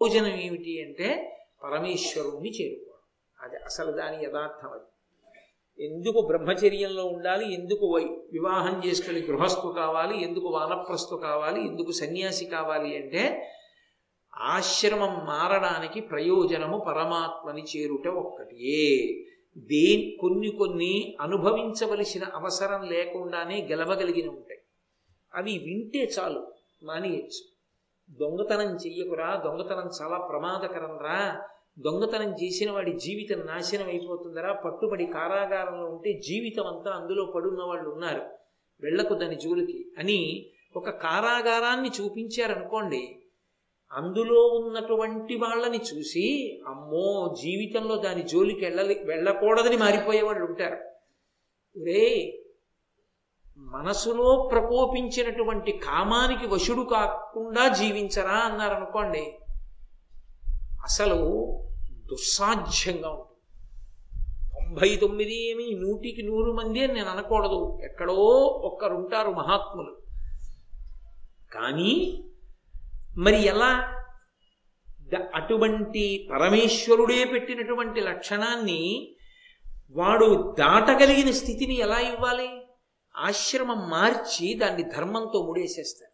ప్రయోజనం ఏమిటి అంటే పరమేశ్వరుణ్ణి చేరుకోవడం. అది అసలు దాని యథార్థం అది. ఎందుకు బ్రహ్మచర్యంలో ఉండాలి? ఎందుకు వై వివాహం చేసుకుని గృహస్థు కావాలి? ఎందుకు వానప్రస్థు కావాలి? ఎందుకు సన్యాసి కావాలి అంటే ఆశ్రమం మారడానికి ప్రయోజనము పరమాత్మని చేరుట ఒక్కటియే దే కొన్ని కొన్ని అనుభవించవలసిన అవసరం లేకుండానే గెలవగలిగిన ఉంటాయి. అవి వింటే చాలు మానేయచ్చు. దొంగతనం చెయ్యకురా దొంగతనం చాలా ప్రమాదకరం రా దొంగతనం చేసిన వాడి జీవితం నాశనం అయిపోతుందరా. పట్టుబడి కారాగారంలో ఉంటే జీవితం అంతా అందులో పడున్న వాళ్ళు ఉన్నారు. వెళ్ళకు దాని జోలికి. అని ఒక కారాగారాన్ని చూపించారనుకోండి అందులో ఉన్నటువంటి వాళ్ళని చూసి అమ్మో జీవితంలో దాని జోలికి వెళ్ళలి వెళ్ళకూడదని మారిపోయే వాళ్ళు ఉంటారు. రే మనసులో ప్రకోపించినటువంటి కామానికి వశుడు కాకుండా జీవించరా అన్నారనుకోండి అసలు దుస్సాధ్యంగా ఉంటుంది. తొంభై తొమ్మిది ఏమి నూటికి నూరు మంది అని నేను అనకూడదు. ఎక్కడో ఒక్కరుంటారు మహాత్ములు. కానీ మరి ఎలా? అటువంటి పరమేశ్వరుడే పెట్టినటువంటి లక్షణాన్ని వాడు దాటగలిగిన స్థితిని ఎలా ఇవ్వాలి? ఆశ్రమం మార్చి దాన్ని ధర్మంతో ముడేసేస్తారు.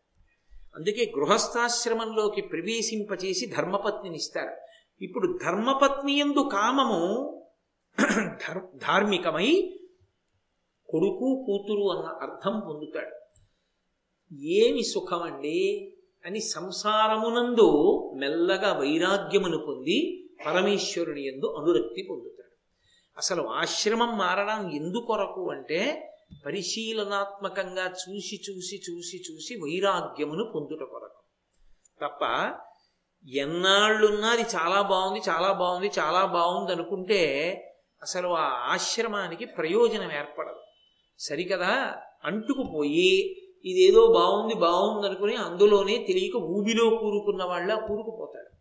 అందుకే గృహస్థాశ్రమంలోకి ప్రవేశింపచేసి ధర్మపత్నిని ఇస్తారు. ఇప్పుడు ధర్మపత్ని ఎందు కామము ధార్మికమై కొడుకు కూతురు అన్న అర్థం పొందుతాడు. ఏమి సుఖమండి అని సంసారమునందు మెల్లగా వైరాగ్యమును పొంది పరమేశ్వరుని ఎందు అనురక్తి పొందుతాడు. అసలు ఆశ్రమం మారడం ఎందుకొరకు అంటే పరిశీలనాత్మకంగా చూసి చూసి చూసి చూసి వైరాగ్యమును పొందుట కొరకు. తప్ప ఎన్నాళ్ళున్నా అది చాలా బాగుంది చాలా బాగుంది చాలా బాగుంది అనుకుంటే అసలు ఆ ఆశ్రమానికి ప్రయోజనం ఏర్పడదు. సరికదా? అంటుకుపోయి ఇదేదో బాగుంది బాగుంది అనుకుని అందులోనే తెలియక ఊబిలో కూరుకున్న వాళ్ళ కూరుకుపోతాడు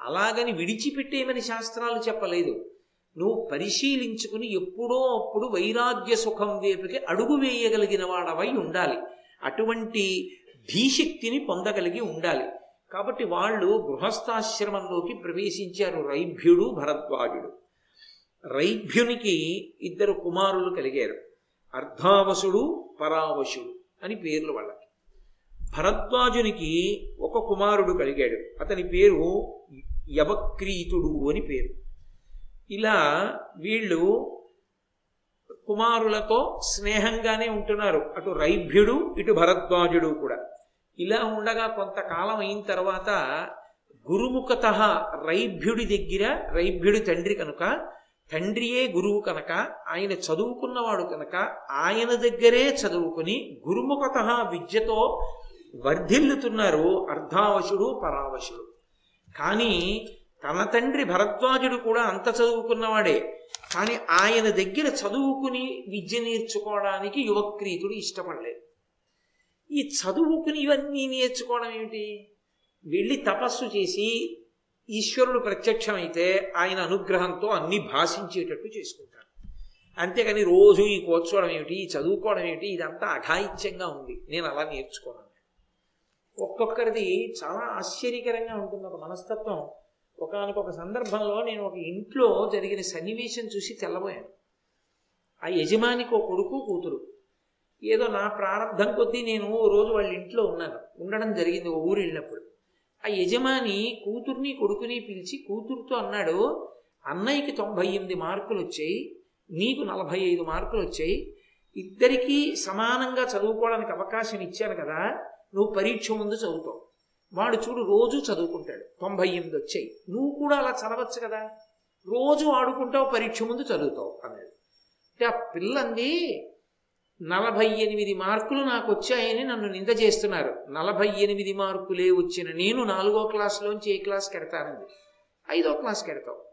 అలాగని విడిచిపెట్టేమని శాస్త్రాలు చెప్పలేదు. నువ్వు పరిశీలించుకుని ఎప్పుడో అప్పుడు వైరాగ్య సుఖం వైపుకి అడుగు వేయగలిగిన వాడవై ఉండాలి. అటువంటి ధీశక్తిని పొందగలిగి ఉండాలి. కాబట్టి వాళ్ళు గృహస్థాశ్రమంలోకి ప్రవేశించారు రైభ్యుడు భరద్వాజుడు. రైభ్యునికి ఇద్దరు కుమారులు కలిగారు. అర్ధావసుడు పరావశుడు అని పేర్లు వాళ్ళకి. భరద్వాజునికి ఒక కుమారుడు కలిగాడు. అతని పేరు యవక్రీతుడు అని పేరు. ఇలా వీళ్ళు కుమారులతో స్నేహంగానే ఉంటున్నారు. అటు రైభ్యుడు ఇటు భరద్వాజుడు కూడా. ఇలా ఉండగా కొంతకాలం అయిన తర్వాత గురుముఖత రైభ్యుడి దగ్గర రైభ్యుడి తండ్రి కనుక తండ్రియే గురువు కనుక ఆయన చదువుకున్నవాడు కనుక ఆయన దగ్గరే చదువుకుని గురుముఖత విద్యతో వర్ధిల్లుతున్నారు అర్ధావశుడు పరావశుడు. కానీ తన తండ్రి భరద్వాజుడు కూడా అంత చదువుకున్నవాడే. కానీ ఆయన దగ్గర చదువుకుని విద్య నేర్చుకోవడానికి యువక్రీతుడు ఇష్టపడలేదు. ఈ చదువుకుని ఇవన్నీ నేర్చుకోవడం ఏమిటి? వెళ్ళి తపస్సు చేసి ఈశ్వరుడు ప్రత్యక్షమైతే ఆయన అనుగ్రహంతో అన్ని భాషించేటట్టు చేసుకుంటాడు అంతేకాని రోజు ఈ కూర్చోవడం ఏమిటి? ఈ చదువుకోవడం ఏమిటి? ఇదంతా అఘాయిత్యంగా ఉంది. నేను అలా నేర్చుకోను. ఒక్కొక్కరిది చాలా ఆశ్చర్యకరంగా ఉంటుంది ఒక మనస్తత్వం. ఒకనకొక సందర్భంలో నేను ఒక ఇంట్లో జరిగిన సన్నివేశం చూసి తెల్లబోయాను. ఆ యజమానికి ఒక కొడుకు కూతురు. ఏదో నా ప్రారంభం కొద్దీ నేను రోజు వాళ్ళ ఇంట్లో ఉన్నాను. ఉండడం జరిగింది ఒక ఊరు వెళ్ళినప్పుడు. ఆ యజమాని కూతుర్ని కొడుకుని పిలిచి కూతురుతో అన్నాడు అన్నయ్యకి తొంభై ఎనిమిది మార్కులు వచ్చాయి నీకు నలభై ఐదు మార్కులు వచ్చాయి. ఇద్దరికీ సమానంగా చదువుకోవడానికి అవకాశం ఇచ్చాను కదా నువ్వు పరీక్ష ముందు చదువుతావు వాడు చూడు రోజు చదువుకుంటాడు. తొంభై ఎనిమిది వచ్చాయి. నువ్వు కూడా అలా చదవచ్చు కదా? రోజు ఆడుకుంటావు పరీక్ష ముందు చదువుతావు అన్నాడు. అంటే ఆ పిల్లంది నలభై ఎనిమిది మార్కులు నాకు వచ్చాయని నన్ను నింద చేస్తున్నారు. నలభై ఎనిమిది మార్కులే వచ్చిన నేను నాలుగో క్లాస్లోంచి ఏ క్లాస్కి ఎడతానండి ఐదో క్లాస్కి ఎడతావు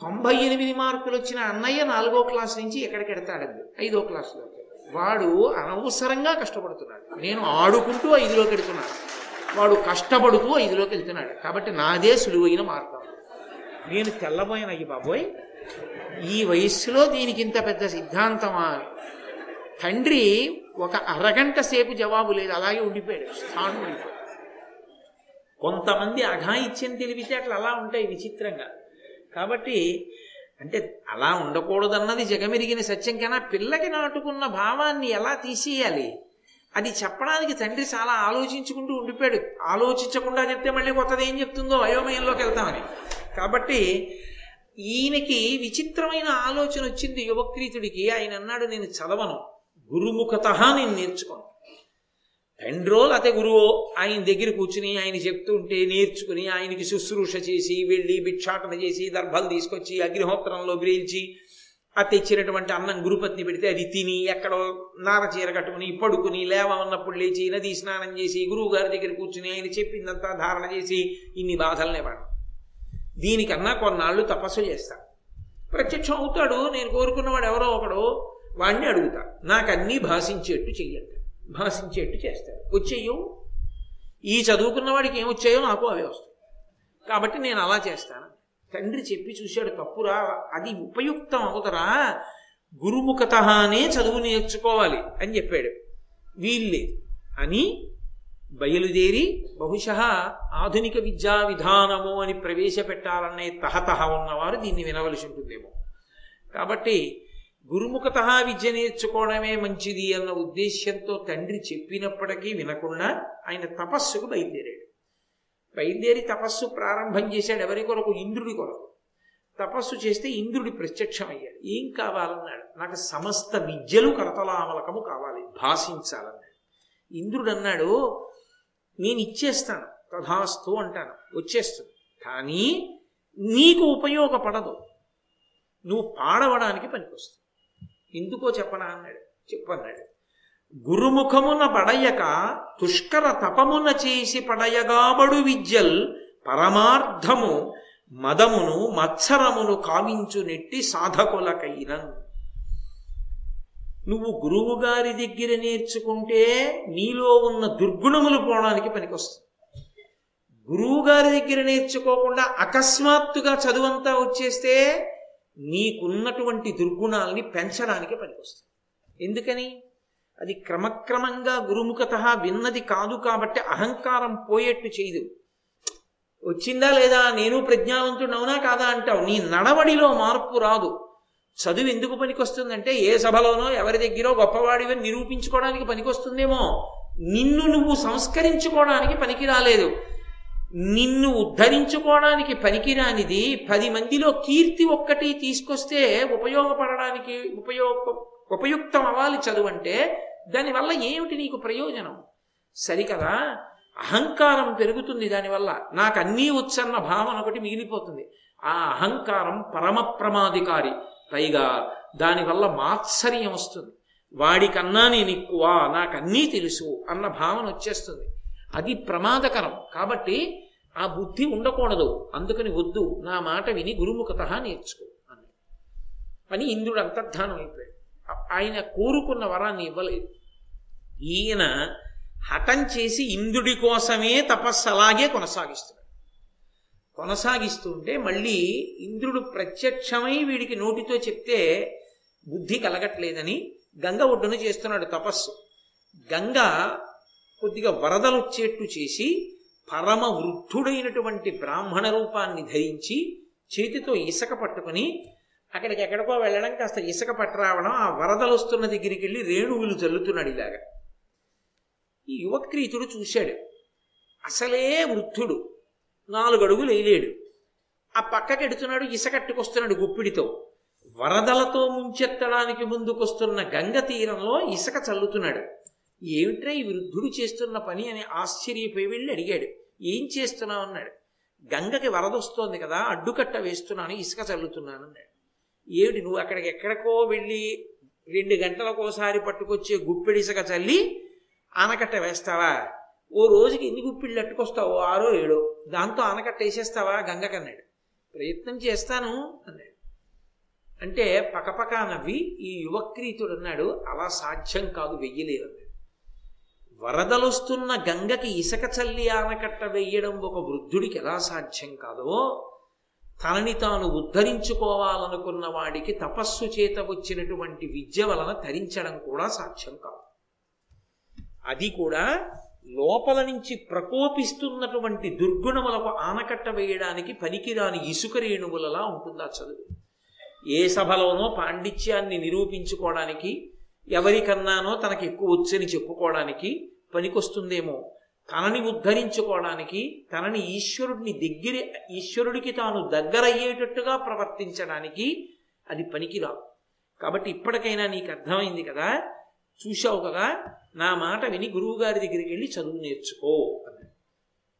తొంభై ఎనిమిది మార్కులు వచ్చిన అన్నయ్య నాలుగో క్లాస్ నుంచి ఎక్కడికి ఎడతాడండి ఐదో క్లాస్లో వాడు అనవసరంగా కష్టపడుతున్నాడు. నేను ఆడుకుంటూ ఐదులోకి వెడుతున్నాను వాడు కష్టపడుతూ ఐదులోకి వెళ్తున్నాడు. కాబట్టి నాదే సులువైన మార్గం. నేను తెల్లబోయిన అయ్యి బాబోయ్ ఈ వయస్సులో దీనికి ఇంత పెద్ద సిద్ధాంతమా? తండ్రి ఒక అరగంట సేపు జవాబు లేదు అలాగే ఉండిపోయాడు. స్థానం ఉండిపోయాడు. కొంతమంది అఘాయిత్యం తెలివితే అట్లా అలా ఉంటాయి విచిత్రంగా. కాబట్టి అంటే అలా ఉండకూడదన్నది జగమెరిగిన సత్యం కన్నా పిల్లకి నాటుకున్న భావాన్ని ఎలా తీసేయాలి? అది చెప్పడానికి తండ్రి చాలా ఆలోచించుకుంటూ ఉండిపోయాడు. ఆలోచించకుండా చెప్తే మళ్ళీ కొత్తది ఏం చెప్తుందో? అయోమయంలోకి వెళ్తామని. కాబట్టి ఈయనకి విచిత్రమైన ఆలోచన వచ్చింది యువక్రీతుడికి. ఆయన అన్నాడు నేను చదవను. గురుముఖత నేను నేర్చుకోను. తండ్రో లేకపోతే గురువో ఆయన దగ్గర కూర్చుని ఆయన చెప్తుంటే నేర్చుకుని ఆయనకి శుశ్రూష చేసి వెళ్ళి భిక్షాటన చేసి దర్భాలు తీసుకొచ్చి అగ్నిహోత్రంలో గ్రేల్చి ఆ తెచ్చినటువంటి అన్నం గురుపత్ని పెడితే అది తిని ఎక్కడో నార చీర కట్టుకుని పడుకుని లేవన్నప్పుడు లేచి నది స్నానం చేసి గురువు గారి దగ్గర కూర్చుని ఆయన చెప్పిందంతా ధారణ చేసి ఇన్ని బాధలనే వాడు దీనికన్నా కొన్నాళ్ళు తపస్సు చేస్తా. ప్రత్యక్షం అవుతాడు నేను కోరుకున్నవాడు ఎవరో ఒకడు వాడిని అడుగుతా. నాకు అన్నీ భాషించేట్టు చెయ్యండి భాషించేట్టు చేస్తాడు. వచ్చేయో? ఈ చదువుకున్న వాడికి ఏం వచ్చాయో నాకు అవే వస్తాయి. కాబట్టి నేను అలా చేస్తాను. తండ్రి చెప్పి చూశాడు తప్పురా అది ఉపయుక్తం అవుతరా? గురుముఖతహానే చదువు నేర్చుకోవాలి అని చెప్పాడు. వీళ్ళే. అని బయలుదేరి బహుశ ఆధునిక విద్యా విధానము అని ప్రవేశపెట్టాలనే తహతహ ఉన్నవారు దీన్ని వినవలసి ఉంటుందేమో. కాబట్టి గురుముఖత విద్య నేర్చుకోవడమే మంచిది అన్న ఉద్దేశ్యంతో తండ్రి చెప్పినప్పటికీ వినకుండా ఆయన తపస్సుకు బయలుదేరాడు. బయలుదేరి తపస్సు ప్రారంభం చేశాడు ఎవరి కొరకు? ఇంద్రుడి కొరకు. తపస్సు చేస్తే ఇంద్రుడి ప్రత్యక్షమయ్యాడు. ఏం కావాలన్నాడు? నాకు సమస్త విద్యలు కరతలామలకము కావాలి భాషించాలన్నాడు. ఇంద్రుడు అన్నాడు నేను ఇచ్చేస్తాను తథాస్తు అంటాను వచ్చేస్తుంది. కానీ నీకు ఉపయోగపడదు. నువ్వు పాడవడానికి పనికొస్తుంది. ఎందుకో చెప్పనా అన్నాడు. చెప్పన్నాడు. గురుముఖమున పడయక తుష్కర తపమున చేసి పడయగాబడు విద్యల్ పరమార్థము మదమును మత్సరమును కావించు నెట్టి సాధకులకైనన్. నువ్వు గురువు గారి దగ్గర నేర్చుకుంటే నీలో ఉన్న దుర్గుణములు పోవడానికి పనికొస్తుంది. గురువు గారి దగ్గర నేర్చుకోకుండా అకస్మాత్తుగా చదువంతా వచ్చేస్తే నీకున్నటువంటి దుర్గుణాల్ని పెంచడానికి పనికొస్తుంది. ఎందుకని? అది క్రమక్రమంగా గురుముఖత విన్నది కాదు కాబట్టి అహంకారం పోయేట్టు చేయదు. వచ్చిందా లేదా? నేను ప్రజ్ఞావంతుడు అవునా కాదా అంటావు. నీ నడవడిలో మార్పు రాదు. చదువు ఎందుకు పనికొస్తుందంటే ఏ సభలోనో ఎవరి దగ్గరో గొప్పవాడివి నిరూపించుకోవడానికి పనికొస్తుందేమో. నిన్ను నువ్వు సంస్కరించుకోవడానికి పనికి రాలేదు. నిన్ను ఉద్ధరించుకోవడానికి పనికిరానిది పది మందిలో కీర్తి ఒక్కటి తీసుకొస్తే ఉపయోగపడడానికి ఉపయోగ ఉపయుక్తం అవ్వాలి చదువు అంటే. దానివల్ల ఏమిటి నీకు ప్రయోజనం? సరికదా? అహంకారం పెరుగుతుంది దానివల్ల. నాకు అన్నీ వచ్చన్న భావన ఒకటి మిగిలిపోతుంది. ఆ అహంకారం పరమ ప్రమాధికారి పైగా దానివల్ల మాత్సర్యం వస్తుంది. వాడికన్నా నేను ఎక్కువ నాకు అన్నీ తెలుసు అన్న భావన వచ్చేస్తుంది. అది ప్రమాదకరం. కాబట్టి ఆ బుద్ధి ఉండకూడదు. అందుకని వద్దు. నా మాట విని గురుముఖత నేర్చుకో అని. అని ఇంద్రుడు అంతర్ధానం అయిపోయాడు. ఆయన కోరుకున్న వరాన్ని ఇవ్వలేదు. ఈయన హఠం చేసి ఇంద్రుడి కోసమే తపస్సు అలాగే కొనసాగిస్తున్నాడు. కొనసాగిస్తుంటే మళ్ళీ ఇంద్రుడు ప్రత్యక్షమై వీడికి నోటితో చెప్తే బుద్ధి కలగట్లేదని గంగ ఒడ్డున చేస్తున్నాడు తపస్సు. గంగ కొద్దిగా వరదలు వచ్చేట్టు చేసి పరమ వృద్ధుడైనటువంటి బ్రాహ్మణ రూపాన్ని ధరించి చేతితో ఇసుక పట్టుకుని అక్కడికి ఎక్కడికో వెళ్ళడం కాస్త ఇసుక పట్టరావడం ఆ వరదలు వస్తున్న దగ్గరికి వెళ్ళి రేణువులు చల్లుతున్నాడు ఇలాగా. ఈ యువక్రీతుడు చూశాడు. అసలే వృద్ధుడు. నాలుగు అడుగులు వేయలేడు. ఆ పక్కకెడుతున్నాడు ఇసకట్టుకొస్తున్నాడు గుప్పిడితో. వరదలతో ముంచెత్తడానికి ముందుకొస్తున్న గంగ తీరంలో ఇసక చల్లుతున్నాడు. ఏమిట్రా ఈ వృద్ధుడు చేస్తున్న పని అని ఆశ్చర్యపోయి వెళ్ళి అడిగాడు. ఏం చేస్తున్నావు అన్నాడు. గంగకి వరదొస్తోంది కదా అడ్డుకట్ట వేస్తున్నాను ఇసుక చల్లుతున్నాను అన్నాడు. ఏమిటి నువ్వు అక్కడికి ఎక్కడికో వెళ్ళి రెండు గంటలకోసారి పట్టుకొచ్చే గుప్పిడి ఇసుక చల్లి ఆనకట్ట వేస్తావా? ఓ రోజుకి ఎన్ని గుప్పిళ్ళు అట్టుకొస్తావో ఆరో ఏడో. దాంతో ఆనకట్ట వేసేస్తావా? గంగకన్నాడు. ప్రయత్నం చేస్తాను అన్నాడు. అంటే పకపక నవ్వి ఈ యువక్రీతుడు అన్నాడు అలా సాధ్యం కాదు వెయ్యలేదు అన్నాడు వరదలొస్తున్న గంగకి ఇసుక చల్లి ఆనకట్ట వెయ్యడం ఒక వృద్ధుడికి ఎలా సాధ్యం కాదో తనని తాను ఉద్ధరించుకోవాలనుకున్న వాడికి తపస్సు చేత వచ్చినటువంటి విద్య వలన తరించడం కూడా సాధ్యం కాదు. అది కూడా లోపల నుంచి ప్రకోపిస్తున్నటువంటి దుర్గుణములకు ఆనకట్ట వేయడానికి పనికిరాని ఇసుక రేణువులలా ఉంటుంది ఆ చదువు? ఏ సభలోనో పాండిత్యాన్ని నిరూపించుకోవడానికి ఎవరికన్నానో తనకి ఎక్కువ వచ్చని చెప్పుకోవడానికి పనికొస్తుందేమో తనని ఉద్ధరించుకోవడానికి తనని ఈశ్వరుడిని దగ్గర ఈశ్వరుడికి తాను దగ్గరయ్యేటట్టుగా ప్రవర్తించడానికి అది పనికిరాదు. కాబట్టి ఇప్పటికైనా నీకు అర్థమైంది కదా? చూశావు కదా? నా మాట విని గురువుగారి దగ్గరికి వెళ్ళి చదువు నేర్చుకో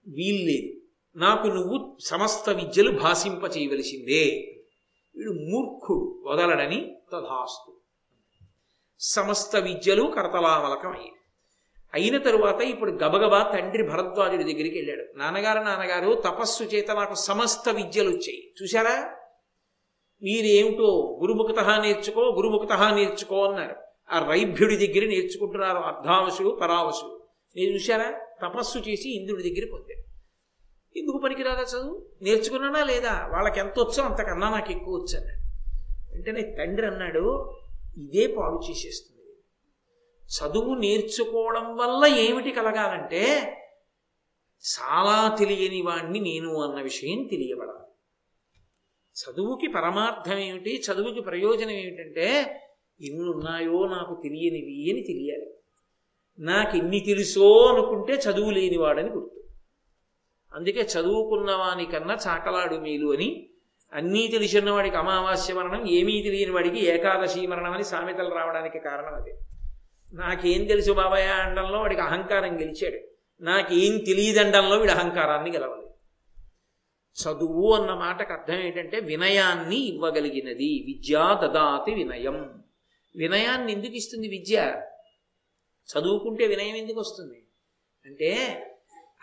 వీల్లేదు నాకు నువ్వు సమస్త విద్యలు భాషింప చేయవలసిందే. వీడు మూర్ఖుడు వదలడని తథాస్తు సమస్త విద్యలు కరతలామలకం అయ్యాయి. అయిన తరువాత ఇప్పుడు గబగబా తండ్రి భరద్వాజుడి దగ్గరికి వెళ్ళాడు. నాన్నగారు నాన్నగారు తపస్సు చేత నాకు సమస్త విద్యలు వచ్చాయి. చూశారా? మీరేమిటో? గురుముఖత నేర్చుకో గురుముఖత నేర్చుకో అన్నారు. ఆ రైభ్యుడి దగ్గర నేర్చుకుంటున్నారు అర్ధావశుడు పరావశువు నేను చూశారా? తపస్సు చేసి ఇంద్రుడి దగ్గర పొందాడు. ఎందుకు పనికిరాదా చదువు? నేర్చుకున్నానా లేదా? వాళ్ళకి ఎంత వచ్చో అంతకన్నా నాకు ఎక్కువ వచ్చాను వెంటనే తండ్రి అన్నాడు ఇదే పాడు చేసేస్తుంది. చదువు నేర్చుకోవడం వల్ల ఏమిటి కలగాలంటే చాలా తెలియని వాణ్ణి నేను అన్న విషయం తెలియబడాలి. చదువుకి పరమార్థం ఏమిటి? చదువుకి ప్రయోజనం ఏమిటంటే ఎన్ని ఉన్నాయో నాకు తెలియనివి అని తెలియాలి. నాకు ఎన్ని తెలుసో అనుకుంటే చదువు లేనివాడని గుర్తు. అందుకే చదువుకున్న వానికన్నా చాకలాడు మేలు అని అన్నీ తెలిసిన వాడికి అమావాస్య మరణం ఏమీ తెలియని వాడికి ఏకాదశి మరణం అని సామెతలు రావడానికి కారణం అదే. నాకేం తెలుసు బాబాయ్ అండంలో? వాడికి అహంకారం గెలిచాడు. నాకేం తెలియదండంలో వీడు అహంకారాన్ని గెలవలేదు చదువు అన్న మాటకు అర్థం ఏంటంటే వినయాన్ని ఇవ్వగలిగినది. విద్యా దదాతి వినయం. వినయాన్ని ఎందుకు ఇస్తుంది విద్య? చదువుకుంటే వినయం ఎందుకు వస్తుంది? అంటే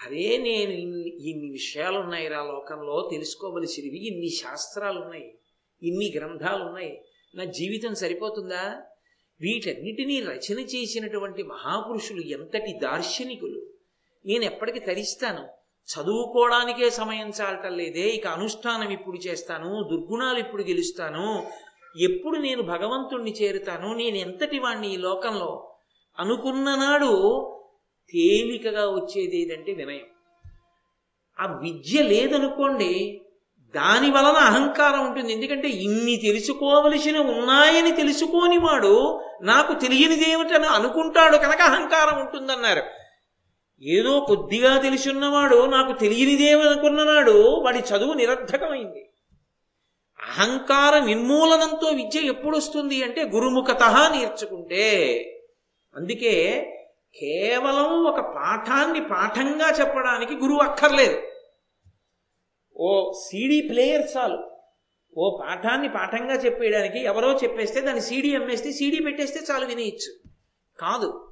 అదే నేను ఇన్ని ఇన్ని విషయాలు ఉన్నాయి రా లోకంలో తెలుసుకోవలసినవి ఇన్ని శాస్త్రాలు ఉన్నాయి ఇన్ని గ్రంథాలు ఉన్నాయి నా జీవితం సరిపోతుందా? వీటన్నిటినీ రచన చేసినటువంటి మహాపురుషులు ఎంతటి దార్శనికులు? నేను ఎప్పటికీ తరిస్తాను. చదువుకోవడానికే సమయం చాలటం లేదే. ఇక అనుష్ఠానం ఇప్పుడు చేస్తాను దుర్గుణాలు ఇప్పుడు గెలుస్తాను. ఎప్పుడు నేను భగవంతుణ్ణి చేరుతాను నేను ఎంతటి వాణ్ణి ఈ లోకంలో అనుకున్న నాడు తేలికగా వచ్చేది ఏదంటే వినయం. ఆ విద్య లేదనుకోండి దాని వలన అహంకారం ఉంటుంది. ఎందుకంటే ఇన్ని తెలుసుకోవలసిన ఉన్నాయని తెలుసుకోని వాడు నాకు తెలియనిదేమిటని అనుకుంటాడు కనుక అహంకారం ఉంటుందన్నారు. ఏదో కొద్దిగా తెలిసిన్నవాడు నాకు తెలియనిదేమనుకున్ననాడు వాడి చదువు నిరర్ధకమైంది. అహంకార నిర్మూలనంతో విద్య ఎప్పుడు వస్తుంది అంటే గురుముఖత నేర్చుకుంటే. అందుకే కేవలం ఒక పాఠాన్ని పాఠంగా చెప్పడానికి గురువు అక్కర్లేదు. ఓ సీడీ ప్లేయర్ చాలు. ఓ పాఠాన్ని పాఠంగా చెప్పేయడానికి ఎవరో చెప్పేస్తే దాన్ని సీడీ అమ్మేస్తే సీడీ పెట్టేస్తే చాలు వినేయచ్చు. కాదు.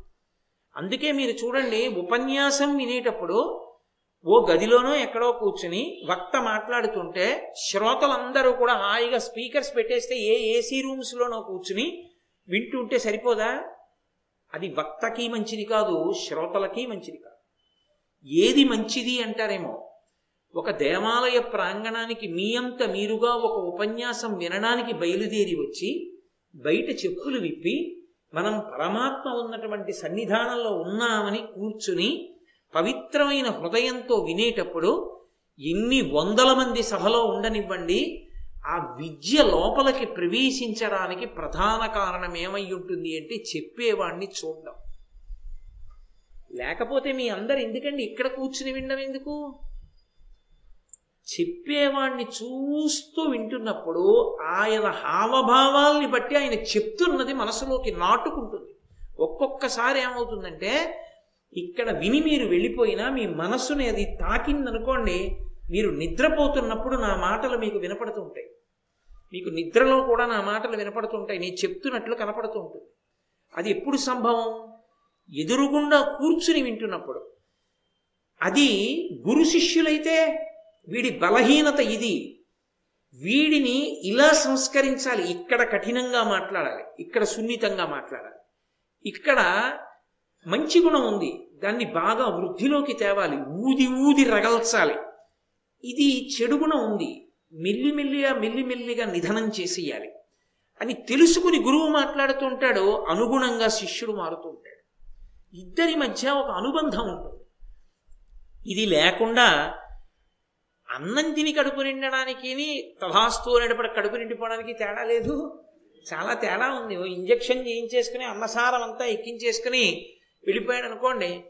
అందుకే మీరు చూడండి ఉపన్యాసం వినేటప్పుడు ఓ గదిలోనో ఎక్కడో కూర్చుని వక్త మాట్లాడుతుంటే శ్రోతలందరూ కూడా హాయిగా స్పీకర్స్ పెట్టేస్తే ఏ ఏసీ రూమ్స్లోనో కూర్చుని వింటుంటే సరిపోదా? అది వక్తకి మంచిది కాదు శ్రోతలకి మంచిది కాదు. ఏది మంచిది అంటారేమో? ఒక దేవాలయ ప్రాంగణానికి మీ అంత మీరుగా ఒక ఉపన్యాసం వినడానికి బయలుదేరి వచ్చి బయట చెప్పులు విప్పి మనం పరమాత్మ ఉన్నటువంటి సన్నిధానంలో ఉన్నామని కూర్చుని పవిత్రమైన హృదయంతో వినేటప్పుడు ఎన్ని వందల మంది సభలో ఉండనివ్వండి ఆ విద్య లోపలికి ప్రవేశించడానికి ప్రధాన కారణం ఏమై ఉంటుంది అంటే చెప్పేవాణ్ణి చూడడం. లేకపోతే మీ అందరు ఎందుకండి ఇక్కడ కూర్చుని వినడం ఎందుకు? చెప్పేవాణ్ణి చూస్తూ వింటున్నప్పుడు ఆయన హావభావాల్ని బట్టి ఆయన చెప్తున్నది మనసులోకి నాటుకుంటుంది. ఒక్కొక్కసారి ఏమవుతుందంటే ఇక్కడ విని మీరు వెళ్ళిపోయినా మీ మనస్సుని అది తాకిందనుకోండి మీరు నిద్రపోతున్నప్పుడు నా మాటలు మీకు వినపడుతుంటాయి మీకు నిద్రలో కూడా నా మాటలు వినపడుతుంటాయి. నేను చెప్తున్నట్లు కనపడుతూ ఉంటుంది. అది ఎప్పుడు సంభవం? ఎదురుగుండా కూర్చుని వింటున్నప్పుడు. అది గురు శిష్యులైతే వీడి బలహీనత ఇది. వీడిని ఇలా సంస్కరించాలి. ఇక్కడ కఠినంగా మాట్లాడాలి. ఇక్కడ సున్నితంగా మాట్లాడాలి. ఇక్కడ మంచి గుణం ఉంది. దాన్ని బాగా వృద్ధిలోకి తేవాలి ఊది ఊది రగల్చాలి. ఇది చెడుగున ఉంది. మెల్లిమెల్లిగా మెల్లిమెల్లిగా నిధనం చేసేయాలి. అని తెలుసుకుని గురువు మాట్లాడుతూ ఉంటాడు అనుగుణంగా శిష్యుడు మారుతూ ఉంటాడు. ఇద్దరి మధ్య ఒక అనుబంధం ఉంటుంది. ఇది లేకుండా అన్నం తిని కడుపు నిండడానికి తథాస్తు అనేటప్పుడు కడుపు నిండిపోవడానికి తేడా లేదు. చాలా తేడా ఉంది. ఇంజక్షన్ చేయించేసుకుని అన్నసారం అంతా ఎక్కించేసుకుని వెళ్ళిపోయాడు అనుకోండి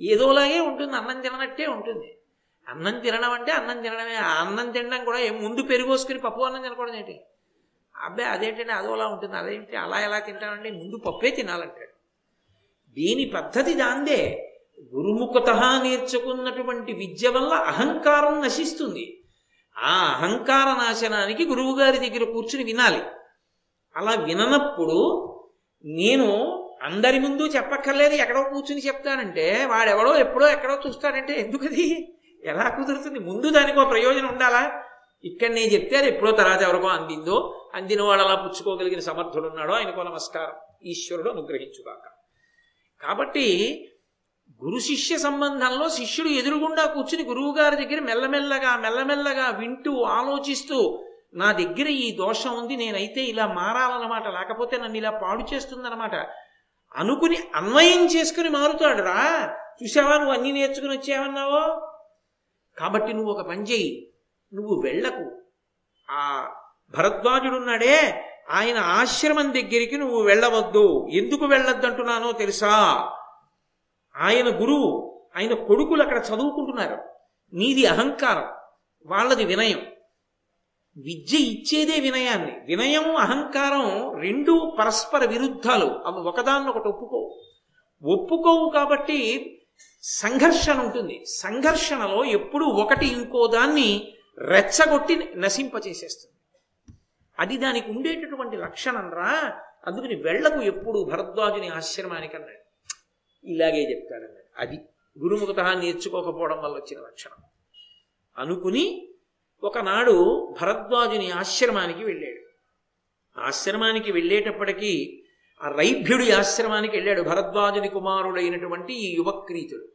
ఏదోలాగే ఉంటుంది అన్నం తిననట్టే ఉంటుంది. అన్నం తినడం అంటే అన్నం తినడమే. అన్నం తినడం కూడా ఏం ముందు పెరుగోసుకుని పప్పు అన్నం తినకూడదు ఏంటి? అబ్బాయి అదేంటంటే అదోలా ఉంటుంది అదేంటి అలా ఎలా తింటానంటే ముందు పప్పే తినాలంటాడు. దీని పద్ధతి దాందే గురుముఖత నేర్చుకున్నటువంటి విద్య వల్ల అహంకారం నశిస్తుంది. ఆ అహంకార నాశనానికి గురువుగారి దగ్గర కూర్చుని వినాలి. అలా విననప్పుడు నేను అందరి ముందు చెప్పక్కర్లేదు ఎక్కడో కూర్చుని చెప్తానంటే వాడెవడో ఎప్పుడో ఎక్కడో చూస్తాడంటే ఎందుకది? ఎలా కుదురుతుంది? ముందు దానికి ఒక ప్రయోజనం ఉండాలా? ఇక్కడ నేను చెప్తే అది ఎప్పుడో తర్వాత ఎవరికో అందిందో అందిన వాడు అలా పుచ్చుకోగలిగిన సమర్థుడు ఉన్నాడో ఆయనకో నమస్కారం. ఈశ్వరుడు అనుగ్రహించుగాక. కాబట్టి గురు శిష్య సంబంధంలో శిష్యుడు ఎదురుగుండా కూర్చుని గురువు గారి దగ్గర మెల్లమెల్లగా మెల్లమెల్లగా వింటూ ఆలోచిస్తూ నా దగ్గర ఈ దోషం ఉంది నేనైతే ఇలా మారాలన్నమాట లేకపోతే నన్ను ఇలా పాడు చేస్తుందన్నమాట. అనుకుని అన్వయం చేసుకుని మారుతాడు రా చూసావా నువ్వు అన్ని నేర్చుకుని వచ్చావన్నావో? కాబట్టి నువ్వు ఒక పని చెయ్యి. నువ్వు వెళ్ళకు. ఆ భరద్వాజుడున్నాడే ఆయన ఆశ్రమం దగ్గరికి నువ్వు వెళ్ళవద్దు. ఎందుకు వెళ్ళొద్దంటున్నానో తెలుసా? ఆయన గురువు ఆయన కొడుకులు అక్కడ చదువుకుంటున్నారు. నీది అహంకారం వాళ్ళది వినయం. విద్య ఇచ్చేదే వినయాన్ని. వినయం అహంకారం రెండు పరస్పర విరుద్ధాలు. అవి ఒకదాన్నొకటి ఒప్పుకోవు. ఒప్పుకోవు కాబట్టి సంఘర్షణ ఉంటుంది. సంఘర్షణలో ఎప్పుడు ఒకటి ఇంకో దాన్ని రెచ్చగొట్టి నశింపచేసేస్తుంది. అది దానికి ఉండేటటువంటి లక్షణం రా. అందుకని వెళ్ళకు ఎప్పుడు భరద్వాజుని ఆశ్రమానికి అన్నాడు. ఇలాగే చెప్తాడన్నాడు అది గురుముఖత నేర్చుకోకపోవడం వల్ల వచ్చిన లక్షణం. అనుకుని ఒకనాడు భరద్వాజుని ఆశ్రమానికి వెళ్ళాడు. ఆశ్రమానికి వెళ్ళేటప్పటికీ ఆ రైభ్యుడి ఆశ్రమానికి వెళ్ళాడు భరద్వాజుని కుమారుడైనటువంటి ఈ యువక్రీతుడు.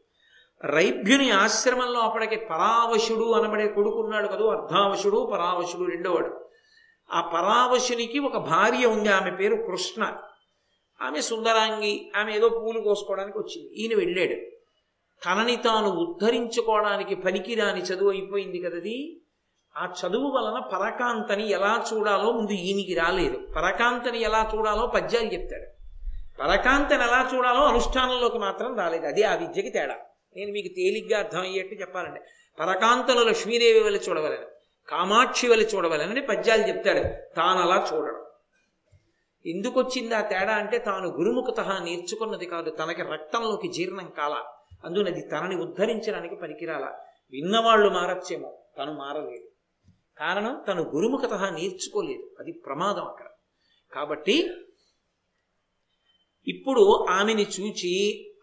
రైభ్యుని ఆశ్రమంలో అప్పటికి పరావశుడు అనబడే కొడుకున్నాడు కదూ అర్ధావశుడు పరావశుడు రెండోవాడు. ఆ పరావశునికి ఒక భార్య ఉంది ఆమె పేరు కృష్ణ. ఆమె సుందరాంగి ఆమె ఏదో పూలు కోసుకోవడానికి వచ్చింది. ఈయన వెళ్ళాడు. తనని తాను ఉద్ధరించుకోవడానికి పనికిరాని చదువు అయిపోయింది కదది. ఆ చదువు వలన పరకాంతని ఎలా చూడాలో ముందు ఈయనకి రాలేదు. పరకాంతని ఎలా చూడాలో పద్యాలు చెప్తాడు. పరకాంతని ఎలా చూడాలో అనుష్ఠానంలోకి మాత్రం రాలేదు. అది ఆ విద్యకి తేడా. నేను మీకు తేలిగ్గా అర్థమయ్యేట్టు చెప్పాలంటే పరకాంతలో లక్ష్మీదేవి వల్ల చూడవలని కామాక్షి వల్ల చూడవలనని పద్యాలు చెప్తాడు. తాను అలా చూడడం. ఎందుకు వచ్చింది ఆ తేడా అంటే తాను గురుముఖత నేర్చుకున్నది కాదు. తనకి రక్తంలోకి జీర్ణం కాల. అందునది తనని ఉద్ధరించడానికి పనికిరాల. విన్నవాళ్ళు మారచ్చేమో తను మారలేదు. కారణం తను గురుముఖత నేర్చుకోలేదు. అది ప్రమాదం అక్కడ. కాబట్టి ఇప్పుడు ఆమెని చూచి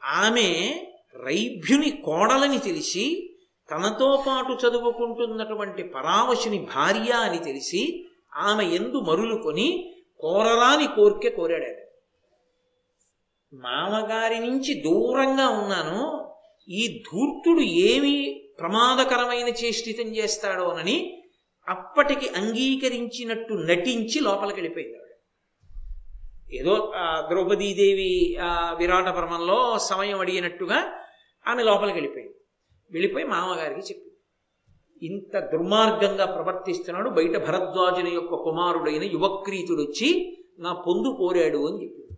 ఆమె రైభ్యుని కోడలని తెలిసి తనతో పాటు చదువుకుంటున్నటువంటి పరావశుని భార్య అని తెలిసి ఆమె ఎందు మరులుకొని కోరరాని కోరికే కోరాడు మామగారి నుంచి దూరంగా ఉన్నాను. ఈ ధూర్తుడు ఏమి ప్రమాదకరమైన చేష్టితం చేస్తాడోనని అప్పటికి అంగీకరించినట్టు నటించి లోపలికి వెళ్ళిపోయింది ఆవిడ. ఏదో ద్రౌపదీదేవి విరాట పర్మంలో సమయం అడిగినట్టుగా ఆమె లోపలికి వెళ్ళిపోయింది. వెళ్ళిపోయి మామగారికి చెప్పింది. ఇంత దుర్మార్గంగా ప్రవర్తిస్తున్నాడు బయట భరద్వాజుని యొక్క కుమారుడైన యువక్రీతుడు వచ్చి నా పొందు కోరాడు అని చెప్పింది.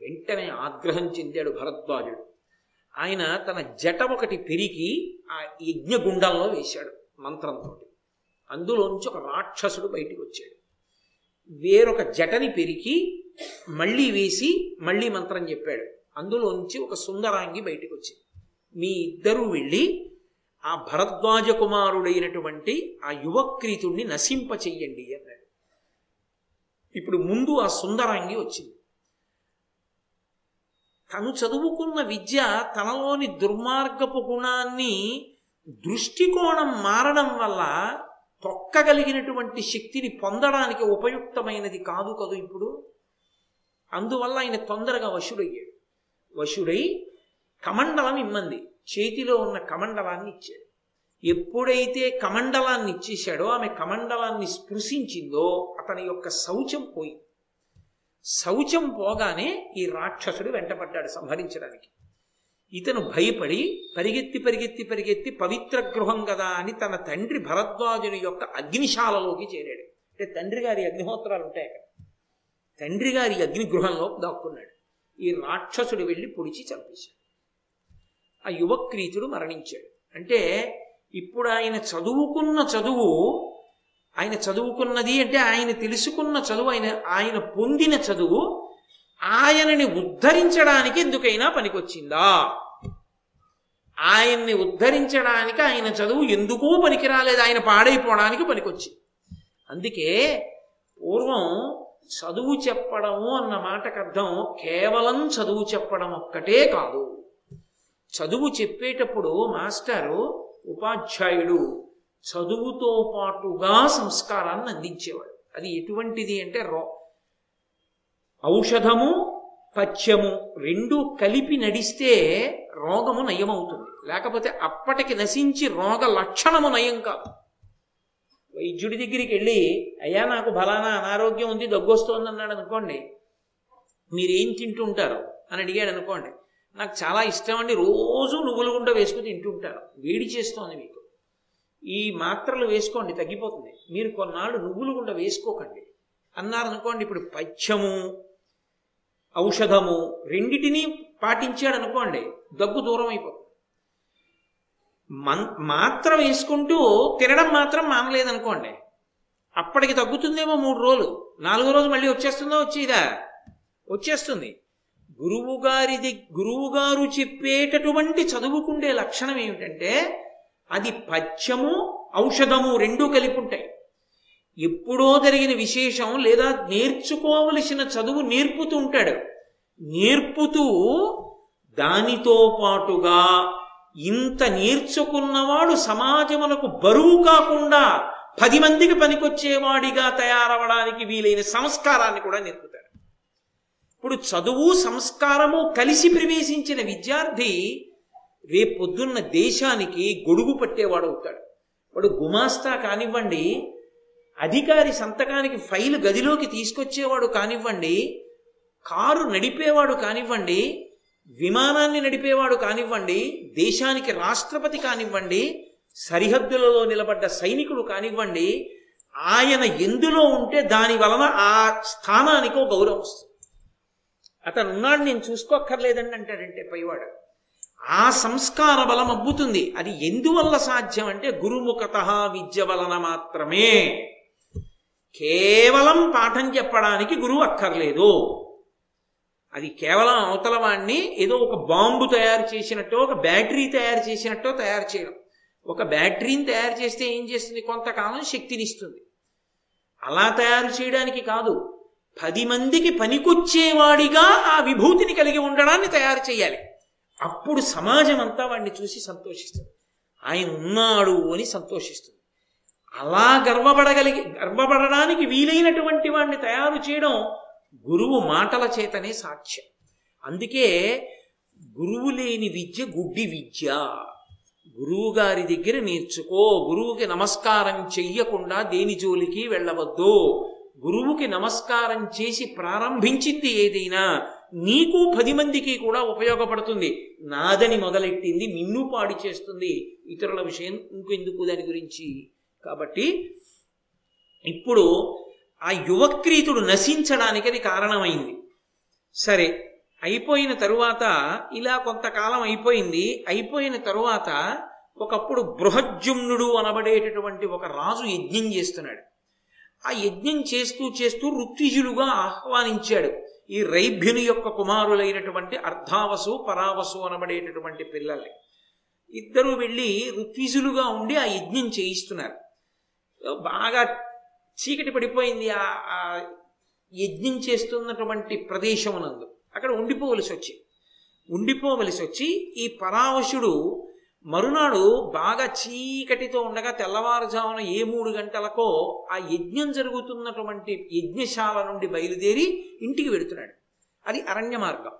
వెంటనే ఆగ్రహం చెందాడు భరద్వాజుడు. ఆయన తన జట ఒకటి పెరిగి ఆ యజ్ఞగుండంలో వేశాడు మంత్రంతో అందులోంచి ఒక రాక్షసుడు బయటికి వచ్చాడు. వేరొక జటని పెరికి మళ్ళీ వేసి మళ్ళీ మంత్రం చెప్పాడు. అందులోంచి ఒక సుందరాంగి బయటికి వచ్చింది. మీ ఇద్దరూ వెళ్ళి ఆ భరద్వాజ కుమారుడైనటువంటి ఆ యువక్రీతుణ్ణి నశింప చెయ్యండి అన్నాడు. ఇప్పుడు ముందు ఆ సుందరాంగి వచ్చింది. తను చదువుకున్న విద్య తనలోని దుర్మార్గపు గుణాన్ని దృష్టికోణం మారడం వల్ల తొక్కగలిగినటువంటి శక్తిని పొందడానికి ఉపయుక్తమైనది కాదు కదూ ఇప్పుడు? అందువల్ల ఆయన తొందరగా వశుడయ్యాడు. వశుడై కమండలం ఇమ్మంది. చేతిలో ఉన్న కమండలాన్ని ఇచ్చాడు. ఎప్పుడైతే కమండలాన్ని ఇచ్చేశాడో ఆమె కమండలాన్ని స్పృశించిందో అతని యొక్క శౌచం పోయింది. శౌచం పోగానే ఈ రాక్షసుడు వెంటపడ్డాడు సంహరించడానికి. ఇతను భయపడి పరిగెత్తి పరిగెత్తి పరిగెత్తి పవిత్ర గృహం కదా అని తన తండ్రి భరద్వాజుని యొక్క అగ్నిశాలలోకి చేరాడు. అంటే తండ్రి గారి అగ్నిహోత్రాలు ఉంటాయి అక్కడ. తండ్రి గారి అగ్ని గృహంలో దాక్కున్నాడు. ఈ రాక్షసుడు వెళ్ళి పొడిచి చంపేశాడు. ఆ యువక్రీతుడు మరణించాడు. అంటే ఇప్పుడు ఆయన చదువుకున్న చదువు ఆయన చదువుకున్నది అంటే ఆయన తెలుసుకున్న చదువు ఆయన ఆయన పొందిన చదువు ఆయనని ఉద్ధరించడానికి ఎందుకైనా పనికొచ్చిందా? ఆయన్ని ఉద్ధరించడానికి ఆయన చదువు ఎందుకూ పనికిరాలేదు ఆయన పాడైపోవడానికి పనికొచ్చింది. అందుకే పూర్వం చదువు చెప్పడము అన్న మాటకు అర్థం కేవలం చదువు చెప్పడం ఒక్కటే కాదు. చదువు చెప్పేటప్పుడు మాస్టారు ఉపాధ్యాయుడు చదువుతో పాటుగా సంస్కారాన్ని అందించేవాడు. అది ఎటువంటిది అంటే రో ఔషధము పథ్యము రెండు కలిపి నడిస్తే రోగము నయమవుతుంది. లేకపోతే అప్పటికి నశించి రోగ లక్షణము నయం కాదు. వైద్యుడి దగ్గరికి వెళ్ళి అయ్యా నాకు బలానా అనారోగ్యం ఉంది దగ్గొస్తోంది అన్నాడు అనుకోండి. మీరేం తింటుంటారు? అని అడిగాడు అనుకోండి. నాకు చాలా ఇష్టం అండి రోజు నువ్వులు గుండ వేసుకుని తింటుంటారు. వేడి చేస్తోంది మీకు. ఈ మాత్రలు వేసుకోండి తగ్గిపోతుంది. మీరు కొన్నాళ్ళు నువ్వులు గుండ వేసుకోకండి అన్నారనుకోండి ఇప్పుడు పథ్యము ఔషధము రెండిటినీ పాటించాడు అనుకోండి దగ్గు దూరం అయిపోతుంది. మన్ మాత్ర వేసుకుంటూ తినడం మాత్రం మానలేదనుకోండి అప్పటికి తగ్గుతుందేమో మూడు రోజులు నాలుగో రోజు మళ్ళీ వచ్చేస్తుందో వచ్చేదా? వచ్చేస్తుంది. గురువు గారిది గురువు గారు చెప్పేటటువంటి చదువుకుండే లక్షణం ఏమిటంటే అది పథ్యము ఔషధము రెండూ కలిపి ఉంటాయి ఎప్పుడో జరిగిన విశేషం లేదా నేర్చుకోవలసిన చదువు నేర్పుతూ ఉంటాడు. నేర్పుతూ దానితో పాటుగా ఇంత నేర్చుకున్నవాడు సమాజమునకు బరువు కాకుండా పది మందికి పనికొచ్చేవాడిగా తయారవడానికి వీలైన సంస్కారాన్ని కూడా నేర్పుతాడు. ఇప్పుడు చదువు సంస్కారము కలిసి ప్రవేశించిన విద్యార్థి రేపొద్దున్న దేశానికి గొడుగు పట్టేవాడు అవుతాడు. వాడు గుమాస్తా కానివ్వండి అధికారి సంతకానికి ఫైలు గదిలోకి తీసుకొచ్చేవాడు కానివ్వండి కారు నడిపేవాడు కానివ్వండి విమానాన్ని నడిపేవాడు కానివ్వండి దేశానికి రాష్ట్రపతి కానివ్వండి సరిహద్దులలో నిలబడ్డ సైనికుడు కానివ్వండి ఆయన ఎందులో ఉంటే దాని వలన ఆ స్థానానికి ఒక గౌరవం వస్తుంది. అతను ఉన్నాడు నేను చూసుకోక్కర్లేదండి అంటాడంటే పైవాడు. ఆ సంస్కార బలం అబ్బుతుంది. అది ఎందువల్ల సాధ్యం అంటే గురుముఖత విద్య వలన మాత్రమే. కేవలం పాఠం చెప్పడానికి గురువు అక్కర్లేదు. అది కేవలం అవతల వాణ్ణి ఏదో ఒక బాంబు తయారు చేసినట్టు ఒక బ్యాటరీ తయారు చేసినట్టు తయారు చేయడం. ఒక బ్యాటరీని తయారు చేస్తే ఏం చేస్తుంది? కొంతకాలం శక్తినిస్తుంది. అలా తయారు చేయడానికి కాదు పది మందికి పనికొచ్చేవాడిగా ఆ విభూతిని కలిగి ఉండడాన్ని తయారు చేయాలి. అప్పుడు సమాజం అంతా వాడిని చూసి సంతోషిస్తుంది. ఆయన ఉన్నాడు అని సంతోషిస్తుంది. అలా గర్వపడగలిగి గర్వపడడానికి వీలైనటువంటి వాడిని తయారు చేయడం గురువు మాటల చేతనే సాక్ష్యం అందుకే గురువు లేని విద్య గుడ్డి విద్య. గురువు గారి దగ్గర నేర్చుకో గురువుకి నమస్కారం చెయ్యకుండా దేని జోలికి వెళ్ళవద్దు. గురువుకి నమస్కారం చేసి ప్రారంభించింది ఏదైనా నీకు పది మందికి కూడా ఉపయోగపడుతుంది. నాదని మొదలెట్టింది నిన్ను పాడి చేస్తుంది ఇతరుల విషయం ఇంకెందుకు దాని గురించి? కాబట్టి ఇప్పుడు ఆ యువక్రీతుడు నశించడానికి అది కారణమైంది. సరే అయిపోయిన తరువాత ఇలా కొంతకాలం అయిపోయింది. అయిపోయిన తరువాత ఒకప్పుడు బృహజ్యుమ్నుడు అనబడేటటువంటి ఒక రాజు యజ్ఞం చేస్తున్నాడు. ఆ యజ్ఞం చేస్తూ చేస్తూ ఋత్విజులుగా ఆహ్వానించాడు. ఈ రైభ్యుని యొక్క కుమారులైనటువంటి అర్ధావసు పరావసు అనబడేటటువంటి పిల్లల్ని. ఇద్దరు వెళ్ళి ఋత్విజులుగా ఉండి ఆ యజ్ఞం చేయిస్తున్నారు. బాగా చీకటి పడిపోయింది ఆ యజ్ఞం చేస్తున్నటువంటి ప్రదేశమునందు. అక్కడ ఉండిపోవలసి వచ్చి ఉండిపోవలసి వచ్చి ఈ పరావశుడు మరునాడు బాగా చీకటితో ఉండగా తెల్లవారుజామున ఏ మూడు గంటలకో ఆ యజ్ఞం జరుగుతున్నటువంటి యజ్ఞశాల నుండి బయలుదేరి ఇంటికి వెడుతున్నాడు. అది అరణ్య మార్గం.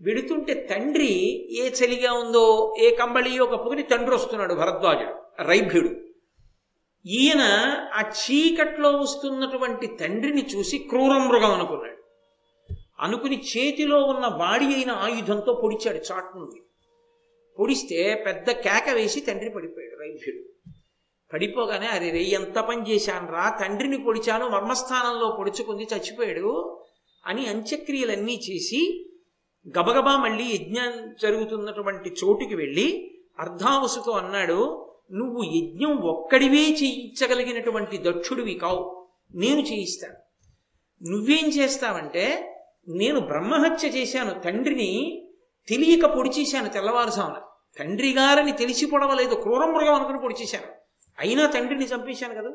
వెడుతుంటే తండ్రి ఏ చలిగా ఉందో ఏ కంబళియో కప్పుకుని తండ్రి వస్తున్నాడు భరద్వాజుడు రైభ్యుడు. ఈయన ఆ చీకట్లో వస్తున్నటువంటి తండ్రిని చూసి క్రూర మృగం అనుకున్నాడు. అనుకుని చేతిలో ఉన్న వాడి అయిన ఆయుధంతో పొడిచాడు చాటు నుండి. పొడిస్తే పెద్ద కేక వేసి తండ్రి పడిపోయాడు వైద్యుడు పడిపోగానే అరే రే ఎంత పని చేశాను రా తండ్రిని పొడిచాను మర్మస్థానంలో పొడుచుకుంది చచ్చిపోయాడు అని అంత్యక్రియలన్నీ చేసి గబగబా మళ్ళీ యజ్ఞం జరుగుతున్నటువంటి చోటుకి వెళ్ళి అర్ధావసుతో అన్నాడు నువ్వు యజ్ఞం ఒక్కడివే చేయించగలిగినటువంటి దక్షుడివి కావు. నేను చేయిస్తాను. నువ్వేం చేస్తావంటే నేను బ్రహ్మహత్య చేశాను తండ్రిని తెలియక పొడిచేశాను తెల్లవారుసామున తండ్రి గారని తెలిసి పొడవలేదు క్రూర మృగం అనుకుని పొడిచేశాను. అయినా తండ్రిని చంపేశాను కదా.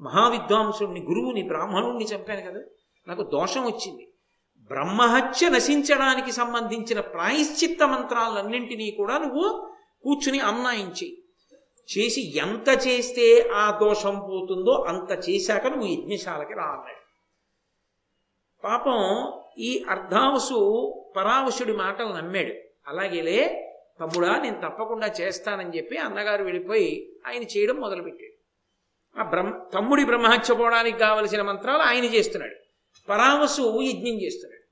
మహావిద్వాంసుడిని గురువుని బ్రాహ్మణుణ్ణి చంపాను కదా. నాకు దోషం వచ్చింది. బ్రహ్మహత్య నశించడానికి సంబంధించిన ప్రాయశ్చిత్త మంత్రాలన్నింటినీ కూడా నువ్వు కూర్చుని అన్నాయించేయి చేసి ఎంత చేస్తే ఆ దోషం పోతుందో అంత చేశాక నువ్వు యజ్ఞశాలకి రా అన్నాడు పాపం ఈ అర్ధావసు పరావశుడి మాటలు నమ్మాడు. అలాగేలే తమ్ముడా నేను తప్పకుండా చేస్తానని చెప్పి అన్నగారు వెళ్ళిపోయి ఆయన చేయడం మొదలుపెట్టాడు. ఆ బ్రహ్మ తమ్ముడి బ్రహ్మహత్య పోవడానికి కావలసిన మంత్రాలు ఆయన చేస్తున్నాడు. పరావసు యజ్ఞం చేస్తున్నాడు.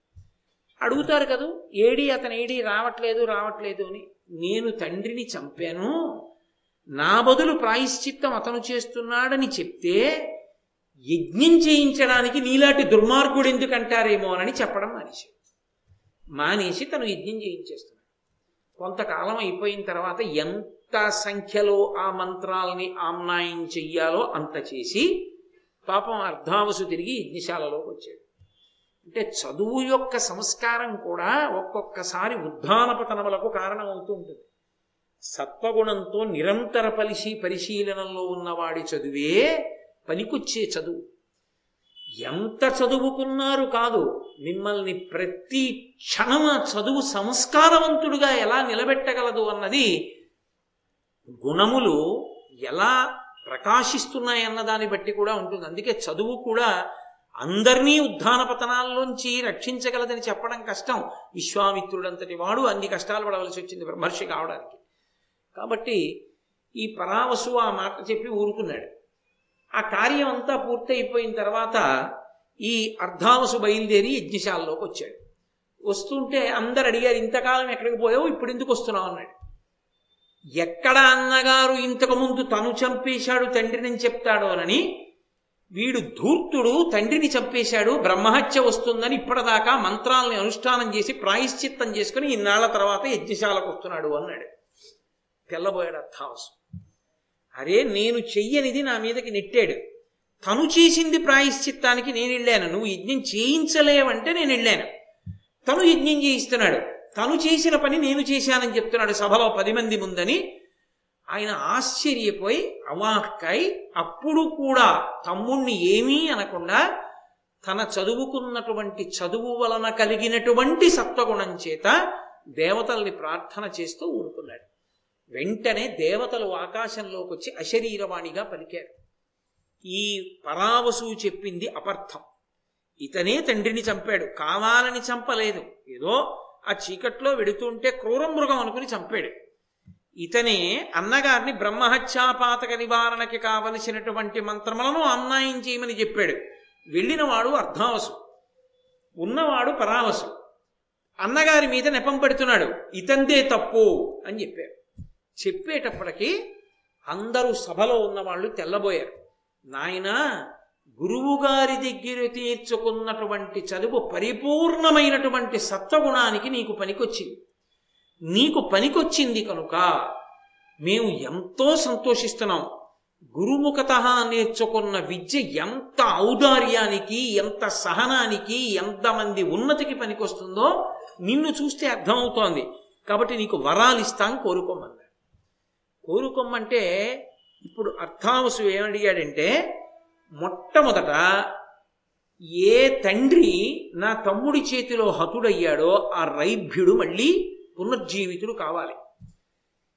అడుగుతారు కదూ ఏడి అతను ఏడి రావట్లేదు రావట్లేదు అని. నేను తండ్రిని చంపాను నా బదులు ప్రాయశ్చిత్తం అతను చేస్తున్నాడని చెప్తే యజ్ఞం చేయించడానికి నీలాంటి దుర్మార్గుడు ఎందుకంటారేమో అని చెప్పడం మానేసి మానేసి తను యజ్ఞం చేయించేస్తున్నాడు. కొంతకాలం అయిపోయిన తర్వాత ఎంత సంఖ్యలో ఆ మంత్రాలని ఆమ్నాయం చెయ్యాలో అంత చేసి పాపం అర్ధావసు తిరిగి యజ్ఞశాలలోకి వచ్చాడు. అంటే చదువు యొక్క సంస్కారం కూడా ఒక్కొక్కసారి ఉద్ధానపతనములకు కారణం అవుతూ ఉంటుంది. సత్వగుణంతో నిరంతర పరిశీ పరిశీలనలో ఉన్నవాడి చదువే పనికొచ్చే చదువు. ఎంత చదువుకున్నారు కాదు మిమ్మల్ని ప్రతి క్షణం చదువు సంస్కారవంతుడుగా ఎలా నిలబెట్టగలదు అన్నది గుణములు ఎలా ప్రకాశిస్తున్నాయన్న దాన్ని బట్టి కూడా ఉంటుంది. అందుకే చదువు కూడా అందరినీ ఉద్ధాన పతనాల్లోంచి రక్షించగలదని చెప్పడం కష్టం. విశ్వామిత్రుడంతటి వాడు అన్ని కష్టాలు పడవలసి వచ్చింది మహర్షి కావడానికి. కాబట్టి ఈ పరావసు ఆ మాట చెప్పి ఊరుకున్నాడు. ఆ కార్యం అంతా పూర్తయిపోయిన తర్వాత ఈ అర్ధావసు బయలుదేరి యజ్ఞశాలలోకి వచ్చాడు. వస్తుంటే అందరు అడిగారు ఇంతకాలం ఎక్కడికి పోయావు? ఇప్పుడు ఎందుకు వస్తున్నావు? అన్నాడు. ఎక్కడ అన్నగారు? ఇంతకుముందు తను చంపేశాడు తండ్రిని చెప్తాడు అని వీడు ధూర్తుడు తండ్రిని చంపేశాడు బ్రహ్మహత్య వస్తుందని ఇప్పటిదాకా మంత్రాలని అనుష్ఠానం చేసి ప్రాయశ్చిత్తం చేసుకుని ఇన్నాళ్ళ తర్వాత యజ్ఞశాలకు వస్తున్నాడు అన్నాడు. తెల్లబోయాడు అర్థావసు అరే నేను చెయ్యనిది నా మీదకి నెట్టాడు. తను చేసింది ప్రాయశ్చిత్తానికి నేను వెళ్ళాను. నువ్వు యజ్ఞం చేయించలేవంటే నేను వెళ్ళాను. తను యజ్ఞం చేయిస్తున్నాడు. తను చేసిన పని నేను చేశానని చెప్తున్నాడు సభలో పది మంది ముందని. ఆయన ఆశ్చర్యపోయి అవాక్కై అప్పుడు కూడా తమ్ముణ్ణి ఏమీ అనకుండా తన చదువుకున్నటువంటి చదువు వలన కలిగినటువంటి సత్వగుణం చేత దేవతల్ని ప్రార్థన చేస్తూ ఊరుకున్నాడు. వెంటనే దేవతలు ఆకాశంలోకి వచ్చి అశరీరవాణిగా పలికారు. ఈ పరావసు చెప్పింది అపర్థం. ఇతనే తండ్రిని చంపాడు. కావాలని చంపలేదు. ఏదో ఆ చీకట్లో వెడుతుంటే క్రూర మృగం అనుకుని చంపాడు. ఇతనే అన్నగారిని బ్రహ్మహత్యాపాతక నివారణకి కావలసినటువంటి మంత్రములను అన్నాయం చేయమని చెప్పాడు. వెళ్ళినవాడు అర్ధావసు ఉన్నవాడు పరావసు అన్నగారి మీద నెపం పెడుతున్నాడు. ఇతందే తప్పు అని చెప్పారు. చెప్పేటప్పటికి అందరూ సభలో ఉన్న వాళ్ళు తెల్లబోయారు. నాయన గురువుగారి దగ్గర తీర్చుకున్నటువంటి చదువు పరిపూర్ణమైనటువంటి సత్వగుణానికి నీకు పనికొచ్చింది. నీకు పనికొచ్చింది కనుక మేము ఎంతో సంతోషిస్తున్నాం. గురుముఖత నేర్చుకున్న విద్య ఎంత ఔదార్యానికి ఎంత సహనానికి ఎంతమంది ఉన్నతికి పనికొస్తుందో నిన్ను చూస్తే అర్థమవుతోంది. కాబట్టి నీకు వరాలు ఇస్తాం కోరుకోమంటే ఇప్పుడు అర్థావసు ఏమడిగాడంటే మొట్టమొదట ఏ తండ్రి నా తమ్ముడి చేతిలో హతుడయ్యాడో ఆ రైభ్యుడు మళ్ళీ పునర్జీవితుడు కావాలి.